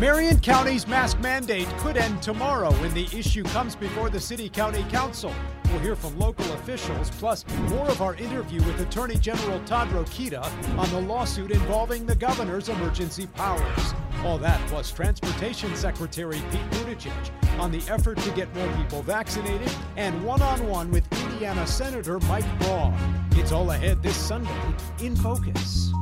Marion County's mask mandate could end tomorrow when the issue comes before the City County Council. We'll hear from local officials, plus more of our interview with Attorney General Todd Rokita on the lawsuit involving the governor's emergency powers. All that plus Transportation Secretary Pete Buttigieg on the effort to get more people vaccinated and one on one with Indiana Senator Mike Braun. It's all ahead this Sunday in Focus.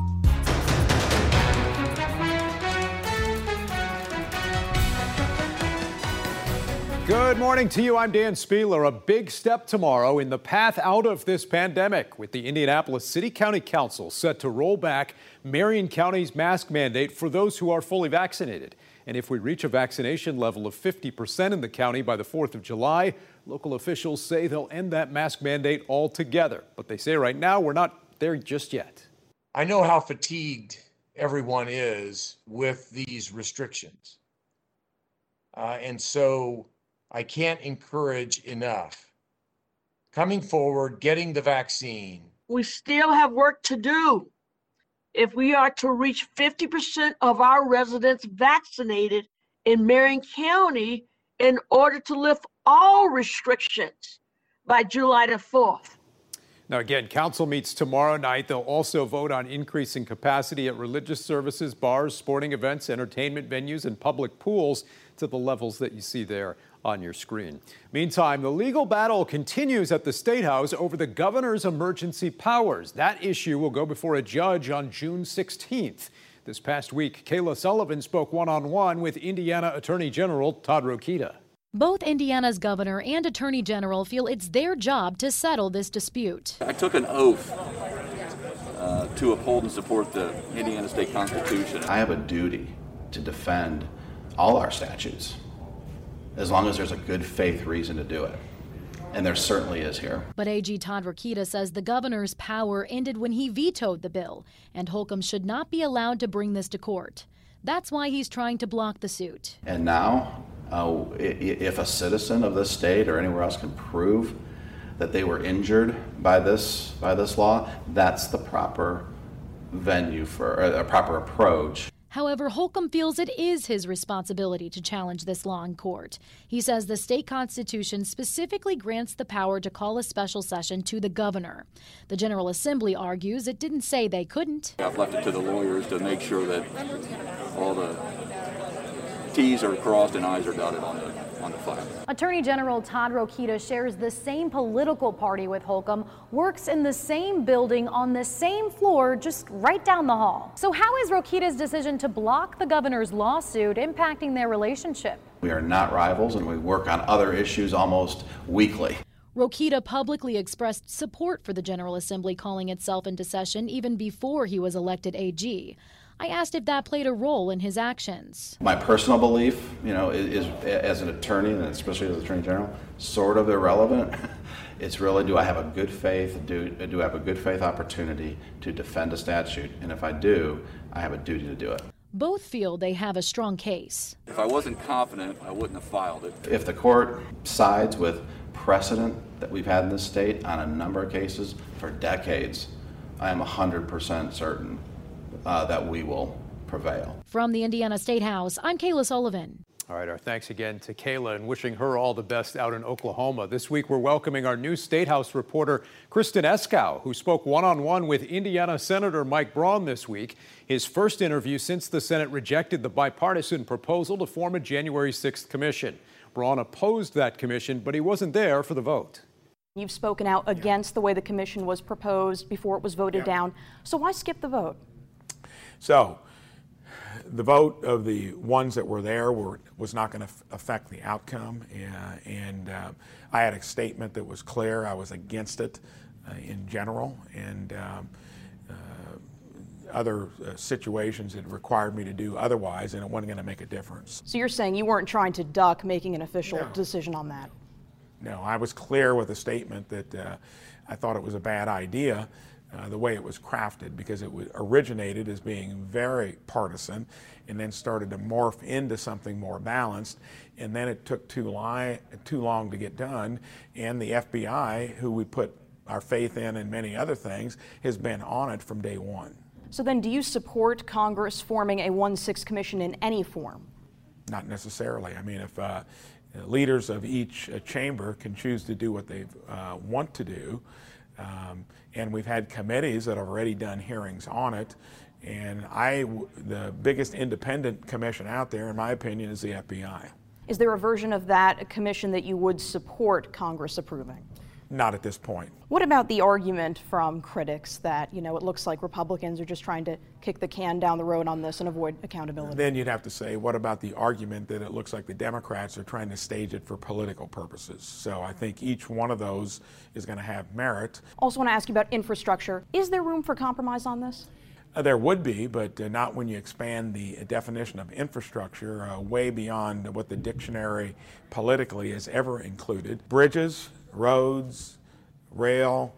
Good morning to you. I'm Dan Spehler. A big step tomorrow in the path out of this pandemic with the Indianapolis City County Council set to roll back Marion County's mask mandate for those who are fully vaccinated. And if we reach a vaccination level of 50% in the county by the 4th of July, local officials say they'll end that mask mandate altogether. But they say right now we're not there just yet. I know how fatigued everyone is with these restrictions. Uh, and so I can't encourage enough. Coming forward, getting the vaccine. We still have work to do. If we are to reach 50% of our residents vaccinated in Marion County in order to lift all restrictions by July the 4th. Now, again, council meets tomorrow night. They'll also vote on increasing capacity at religious services, bars, sporting events, entertainment venues, and public pools to the levels that you see there on your screen. Meantime, the legal battle continues at the State House over the governor's emergency powers. That issue will go before a judge on June 16th. This past week, Kayla Sullivan spoke one on one with Indiana Attorney General Todd Rokita. Both Indiana's governor and attorney general feel it's their job to settle this dispute. I took an oath uh, to uphold and support the Indiana state constitution. I have a duty to defend all our statutes as long as there's a good faith reason to do it. And there certainly is here. But AG Todd Rokita says the governor's power ended when he vetoed the bill, and Holcomb should not be allowed to bring this to court. That's why he's trying to block the suit. And now, uh, if a citizen of this state or anywhere else can prove that they were injured by this by this law, that's the proper venue for a proper approach However, Holcomb feels it is his responsibility to challenge this law in court. He says the state constitution specifically grants the power to call a special session to the governor. The General Assembly argues it didn't say they couldn't. I've left it to the lawyers to make sure that all the T's are crossed and I's are dotted on the on the file. Attorney General Todd Rokita shares the same political party with Holcomb, works in the same building on the same floor just right down the hall. So how is Rokita's decision to block the governor's lawsuit impacting their relationship? We are not rivals and we work on other issues almost weekly. Rokita publicly expressed support for the General Assembly calling itself into session even before he was elected AG. I asked if that played a role in his actions. My personal belief, you know, is, is as an attorney, and especially as attorney general, sort of irrelevant. It's really do I have a good faith, do, do I have a good faith opportunity to defend a statute? And if I do, I have a duty to do it. Both feel they have a strong case. If I wasn't confident, I wouldn't have filed it. If the court sides with precedent that we've had in this state on a number of cases for decades, I am 100% certain uh, that we will prevail. From the Indiana State House, I'm Kayla Sullivan. All right, our thanks again to Kayla and wishing her all the best out in Oklahoma. This week, we're welcoming our new State House reporter, Kristen Eskow, who spoke one on one with Indiana Senator Mike Braun this week. His first interview since the Senate rejected the bipartisan proposal to form a January 6th commission. Braun opposed that commission, but he wasn't there for the vote. You've spoken out against the way the commission was proposed before it was voted yeah. down. So why skip the vote? So the vote of the ones that were there were, was not going to f- affect the outcome. Uh, and uh, I had a statement that was clear. I was against it uh, in general. And um, uh, other uh, situations that required me to do otherwise, and it wasn't going to make a difference. So you're saying you weren't trying to duck making an official no. decision on that? No, I was clear with a statement that uh, I thought it was a bad idea uh, the way it was crafted because it originated as being very partisan and then started to morph into something more balanced. And then it took too, li- too long to get done. And the FBI, who we put our faith in and many other things, has been on it from day one. So then, do you support Congress forming a 1 6 commission in any form? Not necessarily. I mean, if uh, leaders of each uh, chamber can choose to do what they uh, want to do, um, and we've had committees that have already done hearings on it. And I, the biggest independent commission out there, in my opinion, is the FBI. Is there a version of that commission that you would support Congress approving? Not at this point. What about the argument from critics that, you know, it looks like Republicans are just trying to kick the can down the road on this and avoid accountability? Then you'd have to say, what about the argument that it looks like the Democrats are trying to stage it for political purposes? So I think each one of those is going to have merit. Also, want to ask you about infrastructure. Is there room for compromise on this? Uh, there would be, but uh, not when you expand the definition of infrastructure uh, way beyond what the dictionary politically has ever included. Bridges, roads, rail,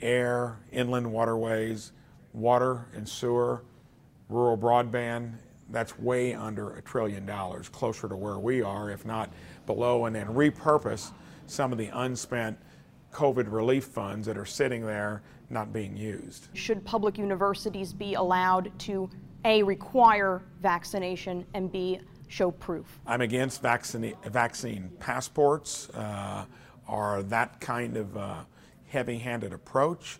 air, inland waterways, water and sewer, rural broadband, that's way under a trillion dollars, closer to where we are, if not below, and then repurpose some of the unspent COVID relief funds that are sitting there not being used. Should public universities be allowed to A, require vaccination, and B, show proof? I'm against vaccine, vaccine passports. Uh, are that kind of uh, heavy handed approach,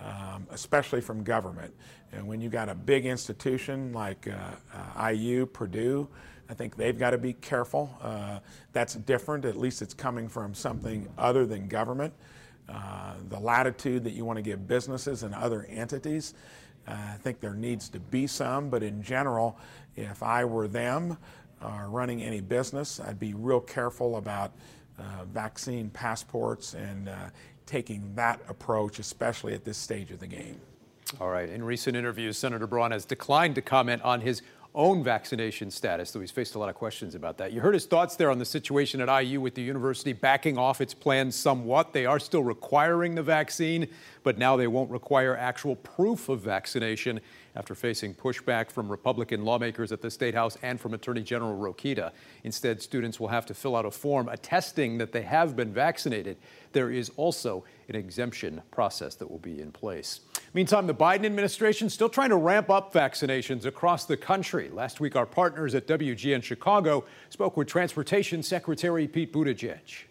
um, especially from government. And when you got a big institution like uh, uh IU, Purdue, I think they've got to be careful. Uh, that's different. At least it's coming from something other than government. Uh, the latitude that you want to give businesses and other entities, I think there needs to be some. But in general, if I were them running any business, I'd be real careful about uh, vaccine passports and uh, taking that approach, especially at this stage of the game. All right. In recent interviews, Senator Braun has declined to comment on his own vaccination status, though he's faced a lot of questions about that. You heard his thoughts there on the situation at IU with the university backing off its plans somewhat. They are still requiring the vaccine, but now they won't require actual proof of vaccination after facing pushback from Republican lawmakers at the State House and from Attorney General Rokita. Instead, students will have to fill out a form attesting that they have been vaccinated. There is also an exemption process that will be in place. Meantime, the Biden administration still trying to ramp up vaccinations across the country. Last week, our partners at WGN Chicago spoke with Transportation Secretary Pete Buttigieg.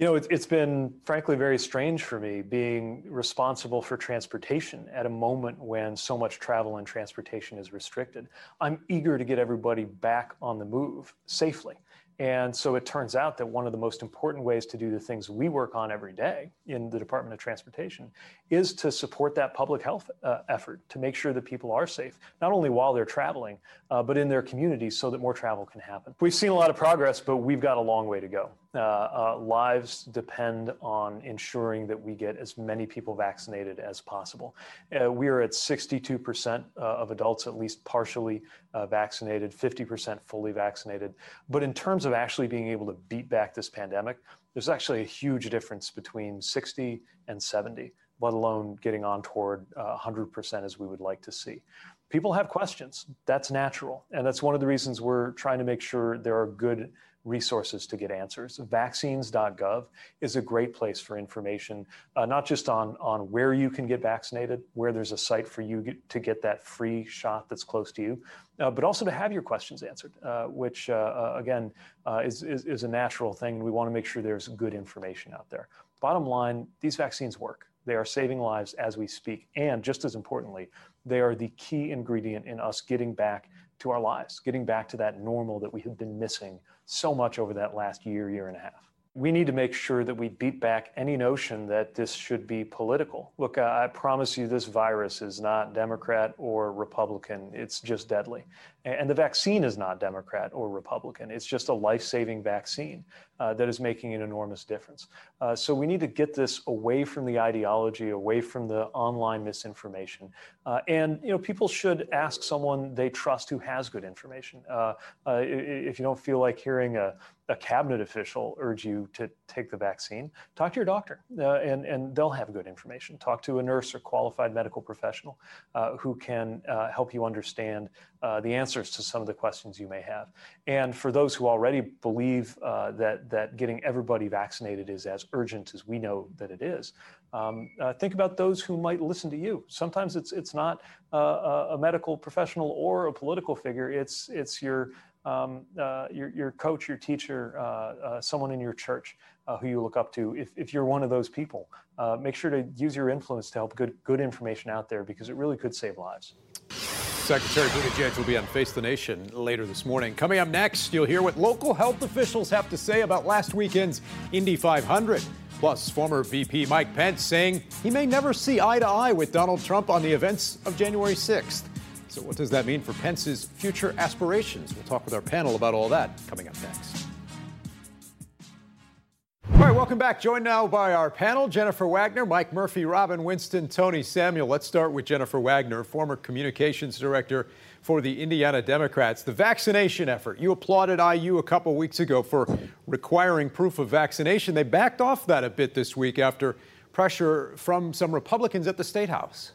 You know, it's, it's been frankly very strange for me being responsible for transportation at a moment when so much travel and transportation is restricted. I'm eager to get everybody back on the move safely. And so it turns out that one of the most important ways to do the things we work on every day in the Department of Transportation is to support that public health uh, effort to make sure that people are safe, not only while they're traveling, uh, but in their communities so that more travel can happen. We've seen a lot of progress, but we've got a long way to go. Uh, uh, lives depend on ensuring that we get as many people vaccinated as possible. Uh, we are at 62% uh, of adults at least partially uh, vaccinated, 50% fully vaccinated. But in terms of actually being able to beat back this pandemic, there's actually a huge difference between 60 and 70, let alone getting on toward 100% as we would like to see people have questions. That's natural. And that's one of the reasons we're trying to make sure there are good resources to get answers. Vaccines.gov is a great place for information, uh, not just on, on where you can get vaccinated, where there's a site for you get, to get that free shot that's close to you, uh, but also to have your questions answered, uh, which uh, uh, again uh, is, is, is a natural thing. We want to make sure there's good information out there. Bottom line, these vaccines work. They are saving lives as we speak. And just as importantly, they are the key ingredient in us getting back to our lives, getting back to that normal that we have been missing so much over that last year, year and a half. We need to make sure that we beat back any notion that this should be political. Look, I promise you, this virus is not Democrat or Republican. It's just deadly. And the vaccine is not Democrat or Republican. It's just a life saving vaccine uh, that is making an enormous difference. Uh, so we need to get this away from the ideology, away from the online misinformation. Uh, and you know, people should ask someone they trust who has good information. Uh, uh, if you don't feel like hearing a, a, cabinet official urge you to take the vaccine, talk to your doctor, uh, and, and they'll have good information. Talk to a nurse or qualified medical professional who can help you understand the answers to some of the questions you may have. And for those who already believe uh, that, that getting everybody vaccinated is as urgent as we know that it is, um, uh, think about those who might listen to you. Sometimes it's, it's not uh, a medical professional or a political figure, it's, it's your uh, um, uh, your, your coach, your teacher, uh, uh, someone in your church uh, who you look up to, if, if you're one of those people, uh, make sure to use your influence to help good, good information out there because it really could save lives. Secretary Buttigieg will be on Face the Nation later this morning. Coming up next, you'll hear what local health officials have to say about last weekend's Indy 500. Plus, former VP Mike Pence saying he may never see eye to eye with Donald Trump on the events of January 6th. So, what does that mean for Pence's future aspirations? We'll talk with our panel about all that coming up next. All right, welcome back. Joined now by our panel Jennifer Wagner, Mike Murphy, Robin Winston, Tony Samuel. Let's start with Jennifer Wagner, former communications director for the Indiana Democrats. The vaccination effort. You applauded IU a couple weeks ago for requiring proof of vaccination. They backed off that a bit this week after pressure from some Republicans at the State House.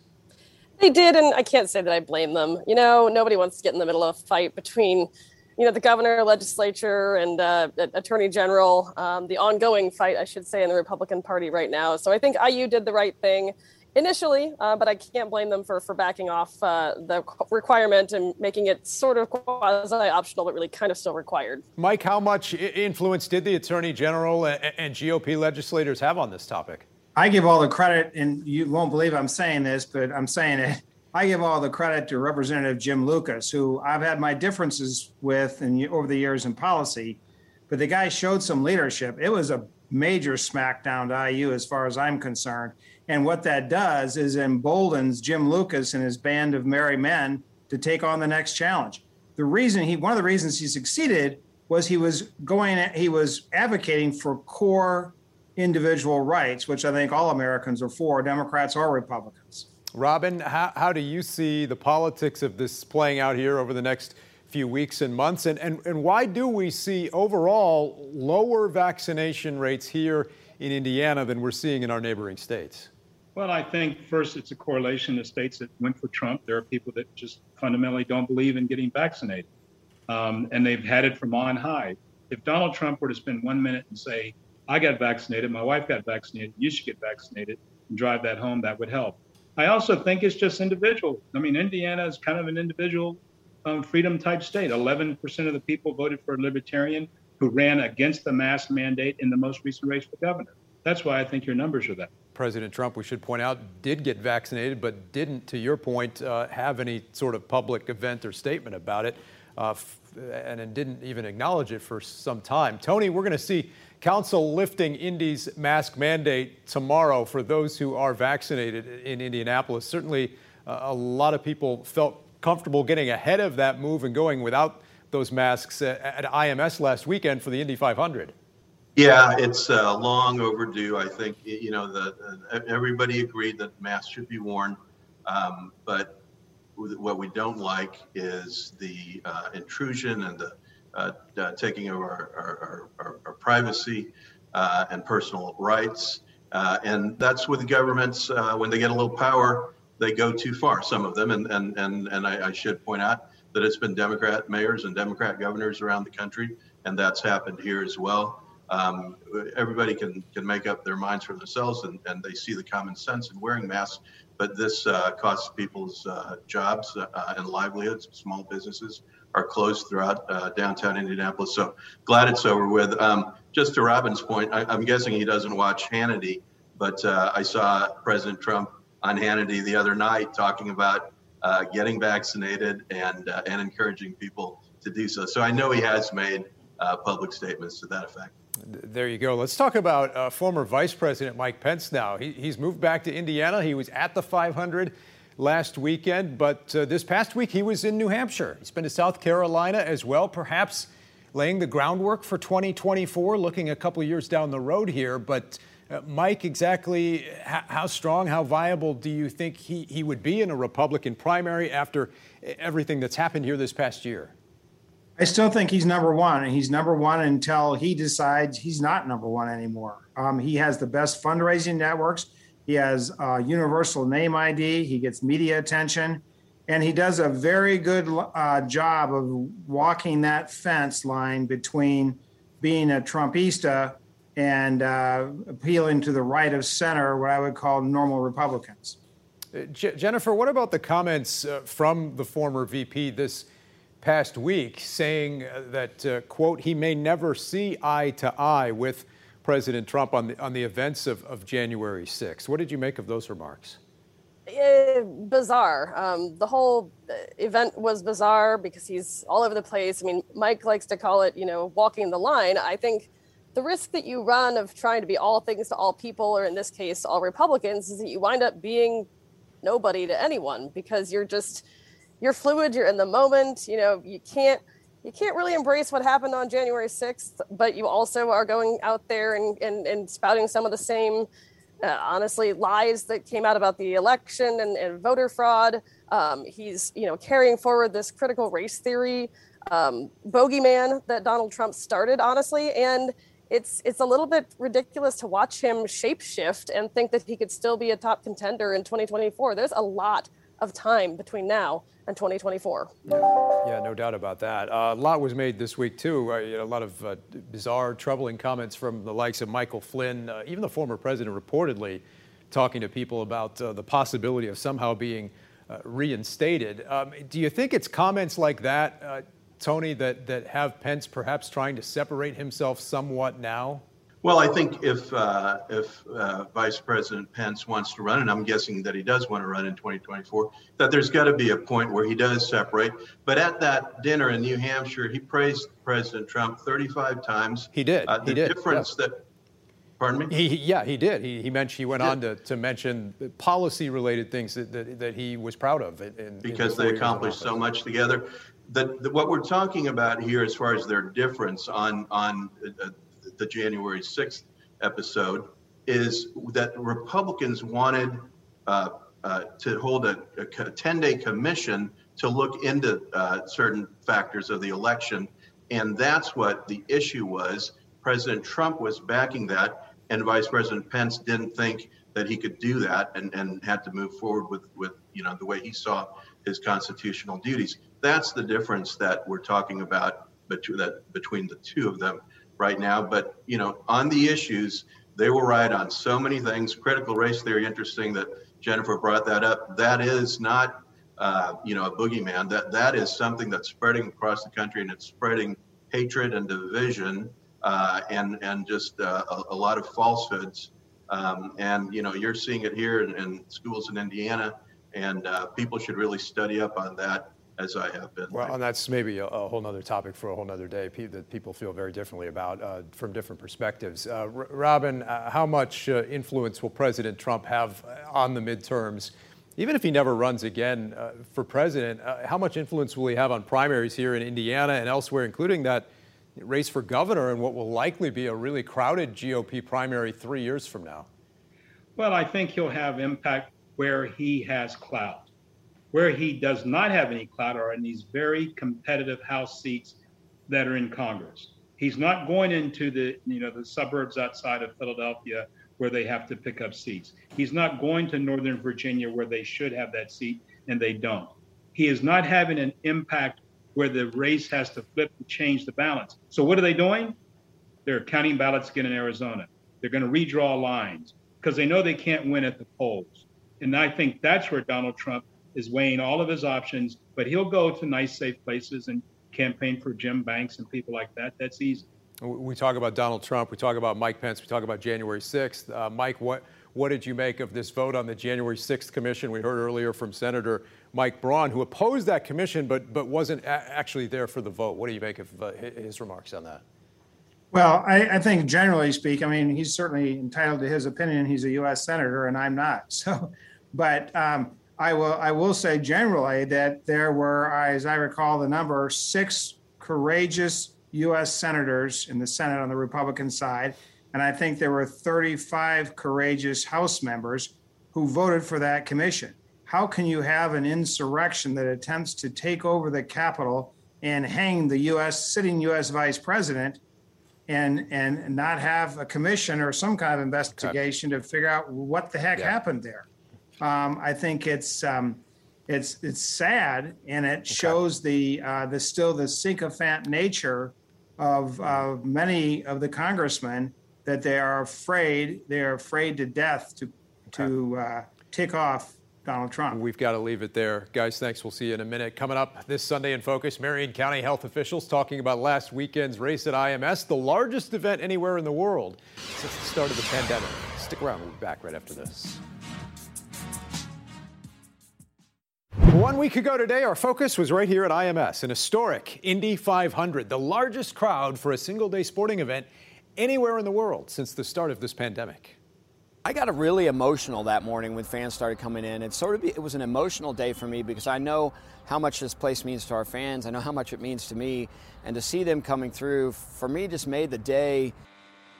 They did, and I can't say that I blame them. You know, nobody wants to get in the middle of a fight between, you know, the governor, legislature, and uh, attorney general. Um, the ongoing fight, I should say, in the Republican Party right now. So I think IU did the right thing initially, uh, but I can't blame them for for backing off uh, the requirement and making it sort of quasi optional, but really kind of still required. Mike, how much influence did the attorney general and, and GOP legislators have on this topic? I give all the credit, and you won't believe I'm saying this, but I'm saying it. I give all the credit to Representative Jim Lucas, who I've had my differences with in, over the years in policy, but the guy showed some leadership. It was a major smackdown to IU as far as I'm concerned. And what that does is emboldens Jim Lucas and his band of merry men to take on the next challenge. The reason he, one of the reasons he succeeded was he was going, he was advocating for core individual rights, which I think all Americans are for, Democrats or Republicans. Robin, how, how do you see the politics of this playing out here over the next few weeks and months? And, and, and why do we see overall lower vaccination rates here in Indiana than we're seeing in our neighboring states? Well, I think first it's a correlation to states that went for Trump. There are people that just fundamentally don't believe in getting vaccinated. Um, and they've had it from on high. If Donald Trump were to spend one minute and say, I got vaccinated, my wife got vaccinated, you should get vaccinated, and drive that home, that would help. I also think it's just individual. I mean, Indiana is kind of an individual um, freedom type state. 11% of the people voted for a libertarian who ran against the mask mandate in the most recent race for governor. That's why I think your numbers are that. President Trump, we should point out, did get vaccinated, but didn't, to your point, uh, have any sort of public event or statement about it, uh, and didn't even acknowledge it for some time. Tony, we're going to see council lifting Indy's mask mandate tomorrow for those who are vaccinated in Indianapolis. Certainly, uh, a lot of people felt comfortable getting ahead of that move and going without those masks at, at IMS last weekend for the Indy 500. Yeah, it's uh, long overdue. I think you know the, everybody agreed that masks should be worn, um, but what we don't like is the uh, intrusion and the uh, uh, taking of our, our, our, our privacy uh, and personal rights. and that's with governments when they get a little power, they go too far. Some of them, and and and and I, I should point out that it's been Democrat mayors and Democrat governors around the country, and that's happened here as well um, everybody can can make up their minds for themselves and, and they see the common sense in wearing masks but this uh, costs people's uh, jobs uh, and livelihoods. Small businesses are closed throughout uh, downtown indianapolis. So glad it's over with. Um, just to robin's point I, am guessing he doesn't watch hannity but uh, i saw president trump on hannity the other night talking about getting vaccinated and and encouraging people to do so. So i know he has made public statements to that effect there you go. Let's talk about uh, former Vice President Mike Pence now. He, he's moved back to Indiana. He was at the 500 last weekend, but uh, this past week he was in New Hampshire. He's been to South Carolina as well, perhaps laying the groundwork for 2024, looking a couple years down the road here. But uh, Mike, exactly how, how strong, how viable do you think he, he would be in a Republican primary after everything that's happened here this past year? I still think he's number one, and he's number one until he decides he's not number one anymore. Um, he has the best fundraising networks. He has a universal name ID. He gets media attention, and he does a very good uh, job of walking that fence line between being a Trumpista and uh, appealing to the right of center, what I would call normal Republicans. Uh, Jennifer, what about the comments uh, from the former VP this? Past week saying uh, that, uh, quote, he may never see eye to eye with President Trump on the, on the events of, of January 6th. What did you make of those remarks? Uh, bizarre. Um, the whole uh, event was bizarre because he's all over the place. I mean, Mike likes to call it, you know, walking the line. I think the risk that you run of trying to be all things to all people, or in this case, all Republicans, is that you wind up being nobody to anyone because you're just you're fluid. You're in the moment. You know, you can't you can't really embrace what happened on January 6th, but you also are going out there and and, and spouting some of the same uh, honestly lies that came out about the election and, and voter fraud. Um, he's you know carrying forward this critical race theory um, bogeyman that Donald Trump started, honestly, and it's it's a little bit ridiculous to watch him shapeshift and think that he could still be a top contender in 2024. There's a lot of time between now and 2024. Yeah, no doubt about that. Uh, a lot was made this week, too. Uh, a lot of uh, bizarre, troubling comments from the likes of Michael Flynn, uh, even the former president reportedly talking to people about uh, the possibility of somehow being reinstated. Um, do you think it's comments like that, Tony, that, that have Pence perhaps trying to separate himself somewhat now? Well, I think if uh, if uh, Vice President Pence wants to run, and I'm guessing that he does want to run in 2024, that there's got to be a point where he does separate. But at that dinner in New Hampshire, he praised President Trump 35 times. He did. Uh, the he did. difference yeah. that. Pardon me. He, he, yeah, he did. He, he mentioned he went on to, to mention policy-related things that, that, that he was proud of. In, because in they accomplished so much together. The, the, what we're talking about here, as far as their difference on on uh, the January 6th episode is that Republicans wanted uh, uh, to hold a, a 10 day commission to look into uh, certain factors of the election. And that's what the issue was. President Trump was backing that, and Vice President Pence didn't think that he could do that and, and had to move forward with, with you know the way he saw his constitutional duties. That's the difference that we're talking about between, that, between the two of them right now. But you know, on the issues, they were right on so many things. Critical race theory, interesting that Jennifer brought that up. That is not, uh, you know, a boogeyman. That that is something that's spreading across the country, and it's spreading hatred and division, uh, and and just uh, a, a, lot of falsehoods. Um, and you know, you're seeing it here in, in schools in Indiana, and uh, people should really study up on that as I have been. Well, and that's maybe a, a whole other topic for a whole other day pe- that people feel very differently about uh, from different perspectives. Uh, R- Robin, uh, how much uh, influence will President Trump have uh, on the midterms? Even if he never runs again uh, for president, how much influence will he have on primaries here in Indiana and elsewhere, including that race for governor and what will likely be a really crowded GOP primary three years from now? Well, I think he'll have impact where he has clout where he does not have any clout are in these very competitive House seats that are in Congress. He's not going into the you know the suburbs outside of Philadelphia where they have to pick up seats. He's not going to Northern Virginia where they should have that seat and they don't. He is not having an impact where the race has to flip to change the balance. So what are they doing? They're counting ballots again in Arizona. They're going to redraw lines because they know they can't win at the polls. And I think that's where Donald Trump is weighing all of his options, but he'll go to nice, safe places and campaign for Jim Banks and people like that. That's easy. We talk about Donald Trump. We talk about Mike Pence. We talk about January 6th. Uh, Mike, what what did you make of this vote on the January 6th commission? We heard earlier from Senator Mike Braun, who opposed that commission but but wasn't a- actually there for the vote. What do you make of uh, his remarks on that? Well, I, I, think generally speaking, I mean, he's certainly entitled to his opinion. He's a U.S. senator, and I'm not. So, but um, I will I will say generally that there were, as I recall, the number six courageous U.S. senators in the Senate on the Republican side, and I think there were 35 courageous House members who voted for that commission. How can you have an insurrection that attempts to take over the Capitol and hang the U.S. sitting U.S. vice president? And, and not have a commission or some kind of investigation to figure out what the heck yeah. happened there. Um, I think it's um, it's it's sad, and it okay. shows the uh, the still the sycophant nature of uh, many of the congressmen that they are afraid they are afraid to death to okay. to uh, tick off Donald Trump. We've got to leave it there. Guys, thanks. We'll see you in a minute. Coming up this Sunday in Focus, Marion County health officials talking about last weekend's race at IMS, the largest event anywhere in the world since the start of the pandemic. Stick around. We'll be back right after this. One week ago today, our focus was right here at IMS, an historic Indy 500, the largest crowd for a single day sporting event anywhere in the world since the start of this pandemic. I got really emotional that morning when fans started coming in. It sort of it was an emotional day for me because I know how much this place means to our fans. I know how much it means to me, and to see them coming through for me just made the day.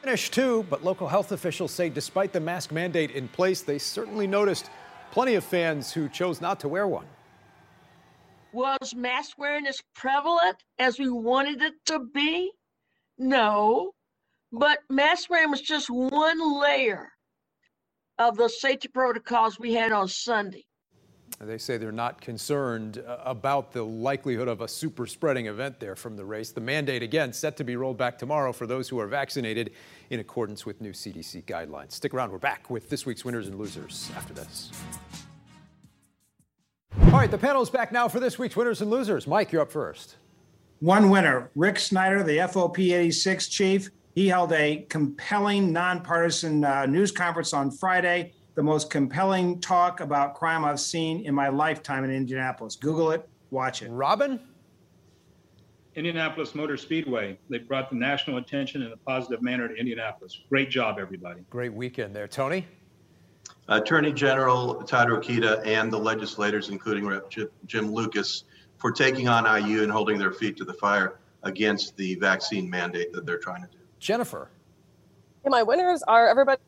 Finished too, but local health officials say despite the mask mandate in place, they certainly noticed plenty of fans who chose not to wear one. Was mask wearing as prevalent as we wanted it to be? No, but mask wearing was just one layer of the safety protocols we had on Sunday. They say they're not concerned uh, about the likelihood of a super spreading event there from the race. The mandate, again, set to be rolled back tomorrow for those who are vaccinated in accordance with new CDC guidelines. Stick around. We're back with this week's winners and losers after this. All right, the panel is back now for this week's winners and losers. Mike, you're up first. One winner, Rick Snyder, the FOP 86 chief. He held a compelling nonpartisan uh, news conference on Friday, the most compelling talk about crime I've seen in my lifetime in Indianapolis. Google it, watch it. Robin? Indianapolis Motor Speedway. They brought the national attention in a positive manner to Indianapolis. Great job, everybody. Great weekend there. Tony? Attorney General Todd Rokita and the legislators, including Rep. Jim Lucas, for taking on IU and holding their feet to the fire against the vaccine mandate that they're trying to do. Jennifer. my winners are everybody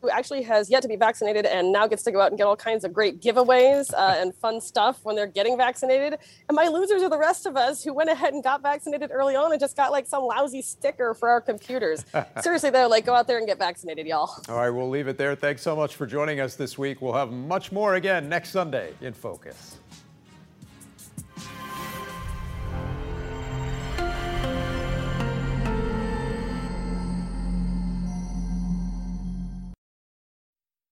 who actually has yet to be vaccinated and now gets to go out and get all kinds of great giveaways uh, and fun stuff when they're getting vaccinated. And my losers are the rest of us who went ahead and got vaccinated early on and just got like some lousy sticker for our computers. Seriously, though, like go out there and get vaccinated, y'all. All right, we'll leave it there. Thanks so much for joining us this week. We'll have much more again next Sunday in Focus.